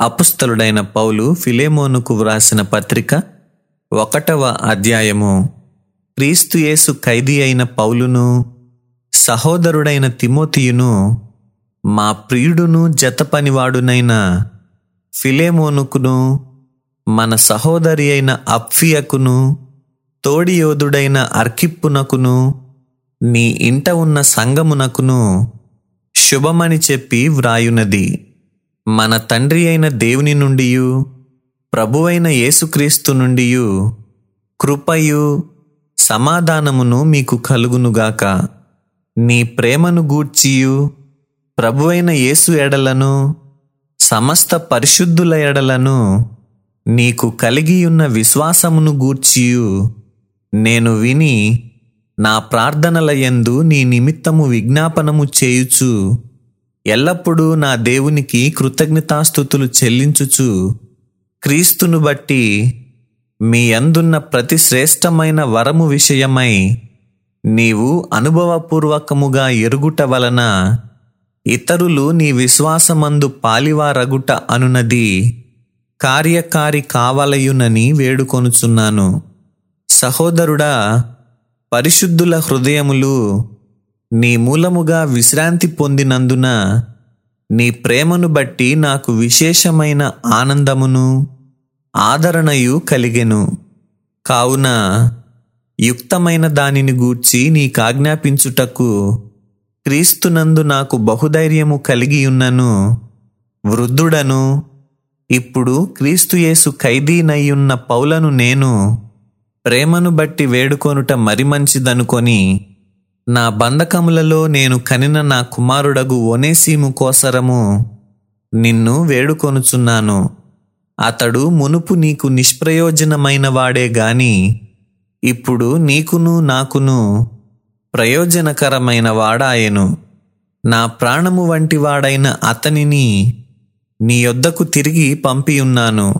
అపుస్తలుడైన పౌలు ఫిలేమోనుకు వ్రాసిన పత్రిక ఒకటవ అధ్యాయము. క్రీస్తుయేసు ఖైదీ అయిన పౌలును సహోదరుడైన తిమోతియును మా ప్రియుడును జతపనివాడునైన ఫిలేమోనుకును మన సహోదరి అయిన అప్ఫియకును తోడియోధుడైన అర్కిప్పునకును నీ ఇంట ఉన్న సంగమునకును శుభమని చెప్పి వ్రాయునది. మన తండ్రి అయిన దేవుని నుండియు ప్రభువైన యేసుక్రీస్తు నుండియు కృపయు సమాధానమును మీకు కలుగునుగాక. నీ ప్రేమను గూర్చియు ప్రభువైన యేసు ఎడలను సమస్త పరిశుద్ధుల ఎడలను నీకు కలిగియున్న విశ్వాసమును గూర్చియు. నేను విని నా ప్రార్థనల యందు నీ నిమిత్తము విజ్ఞాపనము చేయుచు ఎల్లప్పుడూ నా దేవునికి కృతజ్ఞతాస్థుతులు చెల్లించుచు క్రీస్తును బట్టి మీ అందున్న ప్రతి శ్రేష్టమైన వరము విషయమై నీవు అనుభవపూర్వకముగా ఎరుగుట వలన ఇతరులు నీ విశ్వాసమందు పాలివారగుట అనునది కార్యకారి కావలయునని వేడుకొనుచున్నాను. సహోదరుడా పరిశుద్ధుల హృదయములు నీ మూలముగా విశ్రాంతి పొందినందున నీ ప్రేమను బట్టి నాకు విశేషమైన ఆనందమును ఆదరణయు కలిగెను. కావున యుక్తమైన దానిని గూర్చి నీకాజ్ఞాపించుటకు క్రీస్తునందు నాకు బహుధైర్యము కలిగియున్నను వృద్ధుడను. ఇప్పుడు క్రీస్తుయేసు ఖైదీనయ్యున్న పౌలను నేను ప్రేమను బట్టి వేడుకొనుట మరి మంచిదనుకొని నా బంధకములలో నేను కనిన నా కుమారుడగు ఒనేసీము కోసరము నిన్ను వేడుకొనుచున్నాను. అతడు మునుపు నీకు నిష్ప్రయోజనమైన వాడే గాని ఇప్పుడు నీకును నాకును ప్రయోజనకరమైన వాడాయెను. నా ప్రాణము వంటి వాడైన అతనిని నీ యొద్దకు తిరిగి పంపియున్నాను.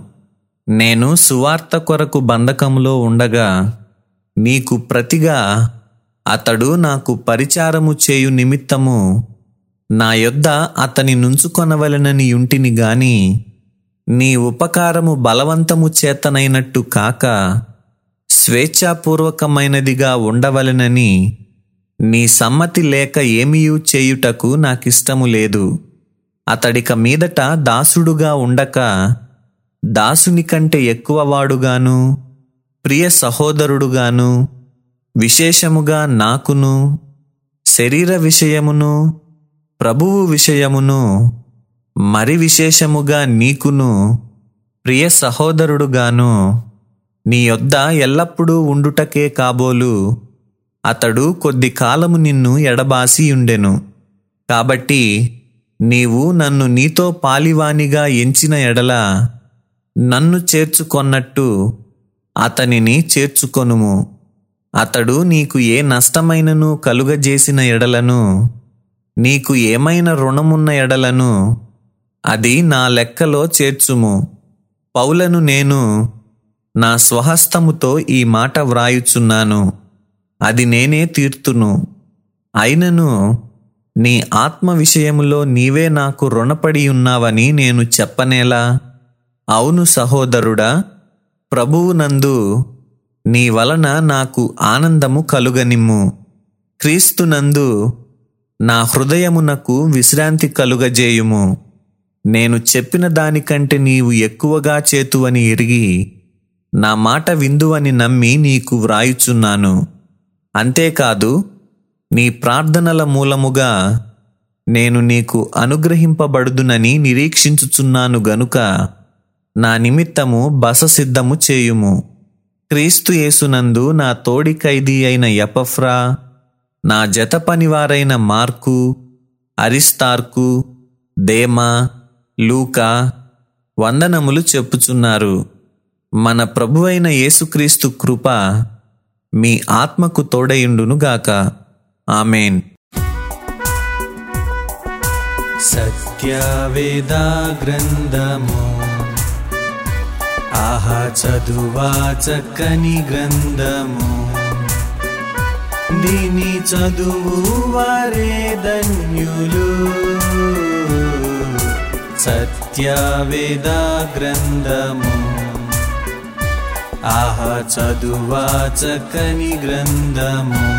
నేను సువార్త కొరకు బంధకములో ఉండగా నీకు ప్రతిగా అతడు నాకు పరిచారము చేయు నిమిత్తము నా యొద్ద అతని నుంచుకొనవలెనని యుంటిని గాని నీ ఉపకారము బలవంతము చేతనైనట్టు కాక స్వేచ్ఛాపూర్వకమైనదిగా ఉండవలెనని నీ సమ్మతి లేక ఏమియూ చేయుటకు నాకిష్టము లేదు. అతడిక మీదట దాసుడుగా ఉండక దాసుని కంటే ఎక్కువ వాడుగాను ప్రియ సహోదరుడుగాను విశేషముగా నాకును శరీర విషయమును ప్రభువు విషయమును మరి విశేషముగా నీకును ప్రియ సహోదరుడుగాను నీ యొద్ద ఎల్లప్పుడూ ఉండుటకే కాబోలు అతడు కొద్ది కాలము నిన్ను ఎడబాసి ఉండెను కాబట్టి నీవు నన్ను నీతో పాలివానిగా ఎంచిన ఎడల నన్ను చేర్చుకొన్నట్టు అతనిని చేర్చుకొనుము. అతడు నీకు ఏ నష్టమైనను కలుగజేసిన ఎడలను నీకు ఏమైనా రుణమున్న ఎడలను అది నా లెక్కలో చేర్చుము. పౌలను నేను నా స్వహస్తముతో ఈ మాట వ్రాయుచున్నాను. అది నేనే తీర్తును. అయినను నీ ఆత్మ విషయములో నీవే నాకు రుణపడి ఉన్నావని నేను చెప్పనేలా? అవును సహోదరుడా ప్రభువునందు నీ వలన నాకు ఆనందము కలుగనిమ్ము. క్రీస్తునందు నా హృదయమునకు విశ్రాంతి కలుగజేయుము. నేను చెప్పిన దానికంటే నీవు ఎక్కువగా చేతువని ఎరిగి నా మాట విందువని నమ్మి నీకు వ్రాయుచున్నాను. అంతేకాదు నీ ప్రార్థనల మూలముగా నేను నీకు అనుగ్రహింపబడుదునని నిరీక్షించుచున్నాను గనుక నా నిమిత్తము బస సిద్ధము చేయుము. క్రీస్తుయేసునందు నా తోడి ఖైదీ అయిన యపఫ్రా నా జత పనివారైన మార్కు అరిస్తార్కు దేమా లూకా వందనములు చెప్పుచున్నారు. మన ప్రభువైన యేసుక్రీస్తు కృప మీ ఆత్మకు తోడయుండునుగాక ఆమెన్. సత్యవేద గ్రంథము ఆహా చదువా చక్కని గ్రంథము. దీని చదువు వారే ధన్యులు. సత్యవేద గ్రంథము. ఆహా చదువా చక్కని గ్రంథము.